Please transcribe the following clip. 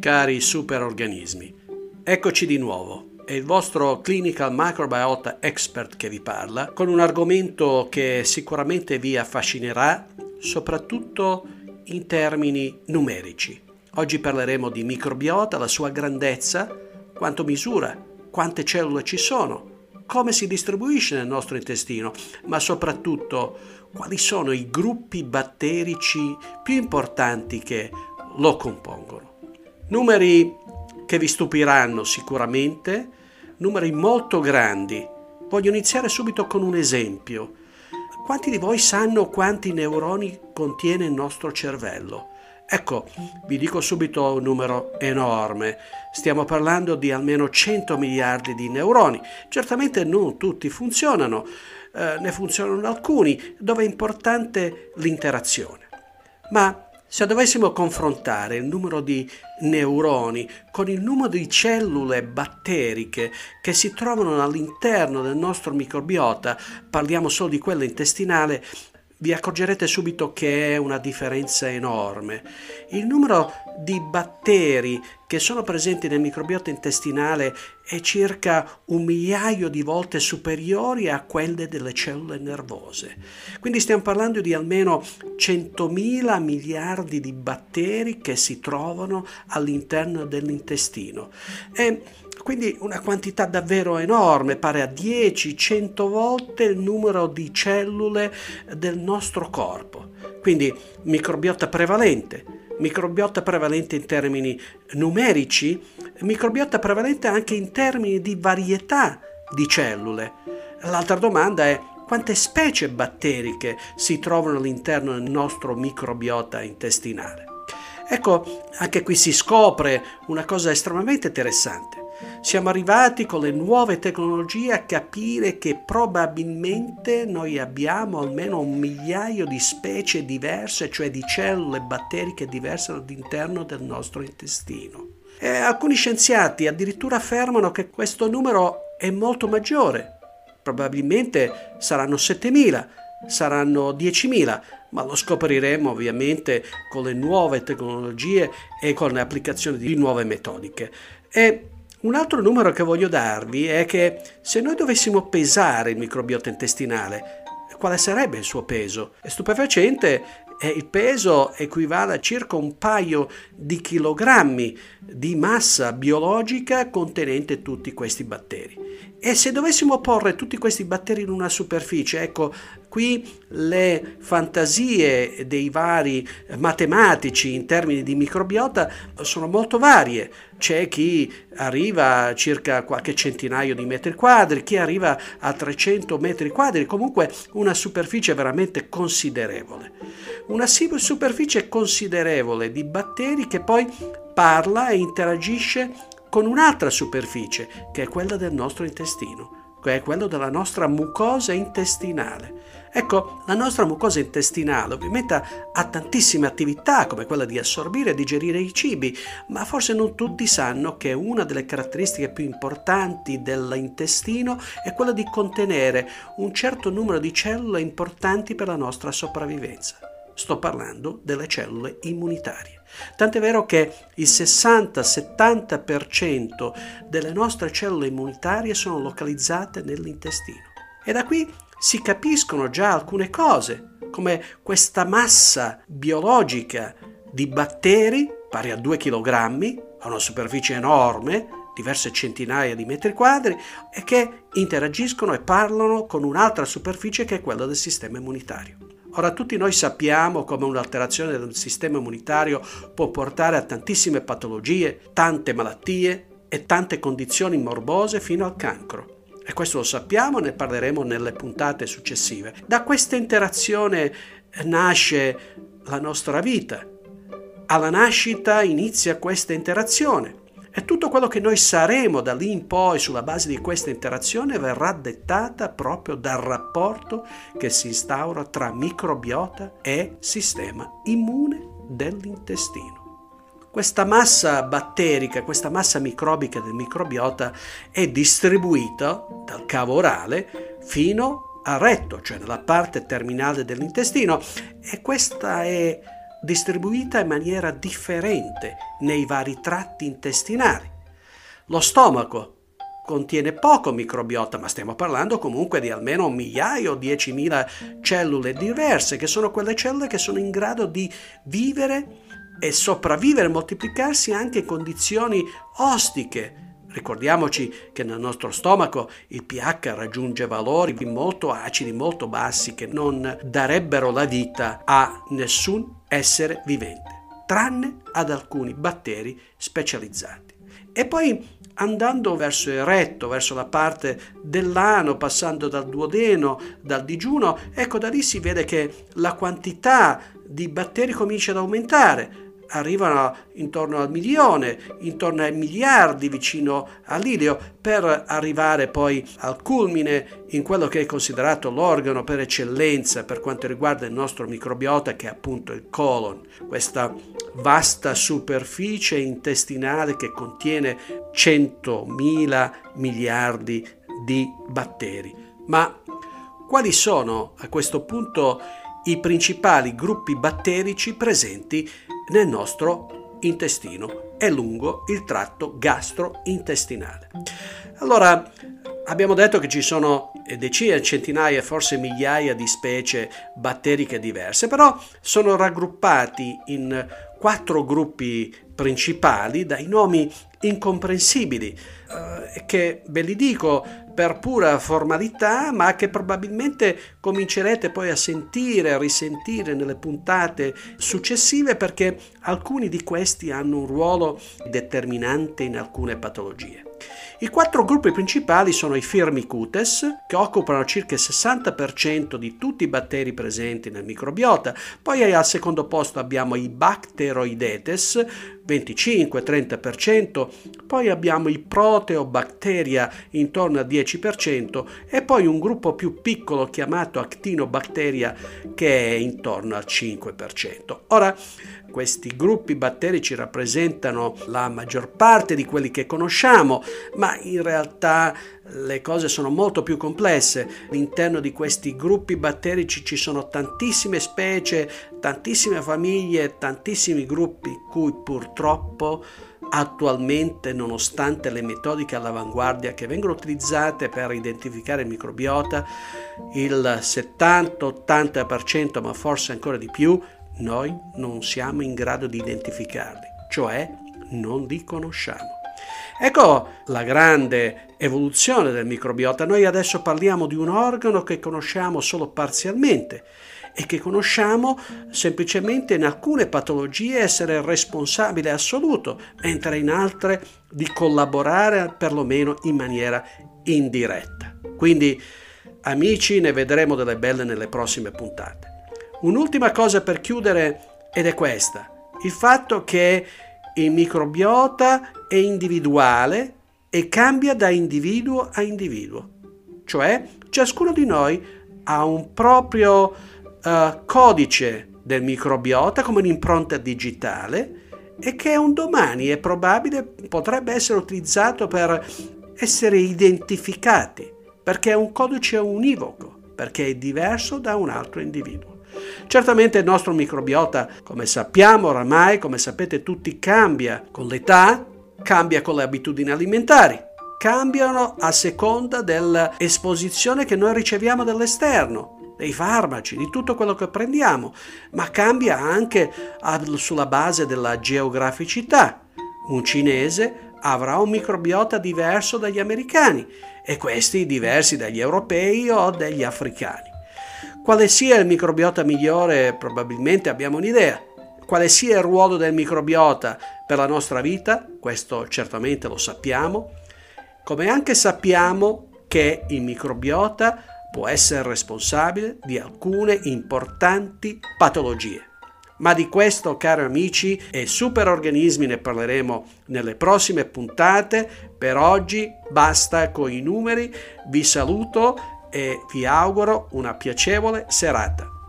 cari superorganismi. Eccoci di nuovo. È il vostro Clinical Microbiota Expert che vi parla con un argomento che sicuramente vi affascinerà, soprattutto in termini numerici. Oggi parleremo di microbiota, la sua grandezza, quanto misura, quante cellule ci sono, come si distribuisce nel nostro intestino, ma soprattutto quali sono i gruppi batterici più importanti che lo compongono. Numeri che vi stupiranno sicuramente, numeri molto grandi. Voglio iniziare subito con un esempio. Quanti di voi sanno quanti neuroni contiene il nostro cervello? Ecco, vi dico subito un numero enorme. Stiamo parlando di almeno 100 miliardi di neuroni. Certamente non tutti funzionano, eh, ne funzionano alcuni, dove è importante l'interazione. Ma se dovessimo confrontare il numero di neuroni con il numero di cellule batteriche che si trovano all'interno del nostro microbiota, parliamo solo di quella intestinale, vi accorgerete subito che è una differenza enorme. Il numero di batteri che sono presenti nel microbiota intestinale è circa un migliaio di volte superiori a quelle delle cellule nervose. Quindi stiamo parlando di almeno 100.000 miliardi di batteri che si trovano all'interno dell'intestino. E quindi una quantità davvero enorme, pare a 10-100 volte il numero di cellule del nostro corpo. Quindi microbiota prevalente, microbiota prevalente in termini numerici, microbiota prevalente anche in termini di varietà di cellule. L'altra domanda è quante specie batteriche si trovano all'interno del nostro microbiota intestinale. Ecco, anche qui si scopre una cosa estremamente interessante. Siamo arrivati con le nuove tecnologie a capire che probabilmente noi abbiamo almeno un migliaio di specie diverse, cioè di cellule batteriche diverse all'interno del nostro intestino. E alcuni scienziati addirittura affermano che questo numero è molto maggiore. Probabilmente saranno 7000, saranno 10.000, ma lo scopriremo ovviamente con le nuove tecnologie e con le applicazioni di nuove metodiche. E un altro numero che voglio darvi è che se noi dovessimo pesare il microbiota intestinale, quale sarebbe il suo peso? È stupefacente e il peso equivale a circa un paio di chilogrammi di massa biologica contenente tutti questi batteri. E se dovessimo porre tutti questi batteri in una superficie, ecco, qui le fantasie dei vari matematici in termini di microbiota sono molto varie. C'è chi arriva a circa qualche centinaio di metri quadri, chi arriva a 300 metri quadri, comunque una superficie veramente considerevole. Una superficie considerevole di batteri che poi parla e interagisce con un'altra superficie, che è quella del nostro intestino, che è quella della nostra mucosa intestinale. Ecco, la nostra mucosa intestinale ovviamente ha tantissime attività come quella di assorbire e digerire i cibi, ma forse non tutti sanno che una delle caratteristiche più importanti dell'intestino è quella di contenere un certo numero di cellule importanti per la nostra sopravvivenza. Sto parlando delle cellule immunitarie. Tant'è vero che il 60-70% delle nostre cellule immunitarie sono localizzate nell'intestino. E da qui si capiscono già alcune cose, come questa massa biologica di batteri pari a 2 kg, a una superficie enorme, diverse centinaia di metri quadri, e che interagiscono e parlano con un'altra superficie che è quella del sistema immunitario. Ora tutti noi sappiamo come un'alterazione del sistema immunitario può portare a tantissime patologie, tante malattie e tante condizioni morbose fino al cancro. E questo lo sappiamo, ne parleremo nelle puntate successive. Da questa interazione nasce la nostra vita. Alla nascita inizia questa interazione e tutto quello che noi saremo da lì in poi sulla base di questa interazione verrà dettata proprio dal rapporto che si instaura tra microbiota e sistema immune dell'intestino. Questa massa batterica, questa massa microbica del microbiota è distribuita dal cavo orale fino al retto, cioè nella parte terminale dell'intestino e questa è distribuita in maniera differente nei vari tratti intestinali. Lo stomaco contiene poco microbiota, ma stiamo parlando comunque di almeno un migliaio, 10.000 cellule diverse, che sono quelle cellule che sono in grado di vivere e sopravvivere e moltiplicarsi anche in condizioni ostiche. Ricordiamoci che nel nostro stomaco il pH raggiunge valori molto acidi, molto bassi, che non darebbero la vita a nessun essere vivente, tranne ad alcuni batteri specializzati. E poi andando verso il retto, verso la parte dell'ano, passando dal duodeno, dal digiuno, ecco da lì si vede che la quantità di batteri comincia ad aumentare arrivano intorno al milione, intorno ai miliardi vicino all'ilio, per arrivare poi al culmine in quello che è considerato l'organo per eccellenza per quanto riguarda il nostro microbiota, che è appunto il colon, questa vasta superficie intestinale che contiene 100.000 miliardi di batteri. Ma quali sono a questo punto i principali gruppi batterici presenti nel nostro intestino e lungo il tratto gastrointestinale. Allora, abbiamo detto che ci sono decine, centinaia, forse migliaia di specie batteriche diverse, però sono raggruppati in quattro gruppi principali dai nomi incomprensibili, eh, che ve li dico per pura formalità, ma che probabilmente comincerete poi a sentire, a risentire nelle puntate successive perché alcuni di questi hanno un ruolo determinante in alcune patologie. I quattro gruppi principali sono i Firmicutes, che occupano circa il 60% di tutti i batteri presenti nel microbiota, poi al secondo posto abbiamo i Bacteroidetes, 25-30%, poi abbiamo i Proteobacteria intorno al 10% e poi un gruppo più piccolo chiamato Actinobacteria che è intorno al 5%. Ora, questi gruppi batterici rappresentano la maggior parte di quelli che conosciamo, ma in realtà le cose sono molto più complesse. All'interno di questi gruppi batterici ci sono tantissime specie, tantissime famiglie, tantissimi gruppi cui purtroppo attualmente, nonostante le metodiche all'avanguardia che vengono utilizzate per identificare il microbiota, il 70-80%, ma forse ancora di più, noi non siamo in grado di identificarli, cioè non li conosciamo. Ecco la grande evoluzione del microbiota. Noi adesso parliamo di un organo che conosciamo solo parzialmente e che conosciamo semplicemente in alcune patologie essere responsabile assoluto, mentre in altre di collaborare perlomeno in maniera indiretta. Quindi amici, ne vedremo delle belle nelle prossime puntate. Un'ultima cosa per chiudere ed è questa, il fatto che il microbiota è individuale e cambia da individuo a individuo, cioè ciascuno di noi ha un proprio uh, codice del microbiota come un'impronta digitale e che un domani è probabile potrebbe essere utilizzato per essere identificati perché è un codice univoco, perché è diverso da un altro individuo. Certamente il nostro microbiota, come sappiamo oramai, come sapete tutti, cambia con l'età, cambia con le abitudini alimentari, cambiano a seconda dell'esposizione che noi riceviamo dall'esterno, dei farmaci, di tutto quello che prendiamo, ma cambia anche sulla base della geograficità. Un cinese avrà un microbiota diverso dagli americani e questi diversi dagli europei o dagli africani. Quale sia il microbiota migliore probabilmente abbiamo un'idea. Quale sia il ruolo del microbiota per la nostra vita, questo certamente lo sappiamo, come anche sappiamo che il microbiota può essere responsabile di alcune importanti patologie. Ma di questo, cari amici, e superorganismi ne parleremo nelle prossime puntate. Per oggi basta con i numeri. Vi saluto e vi auguro una piacevole serata.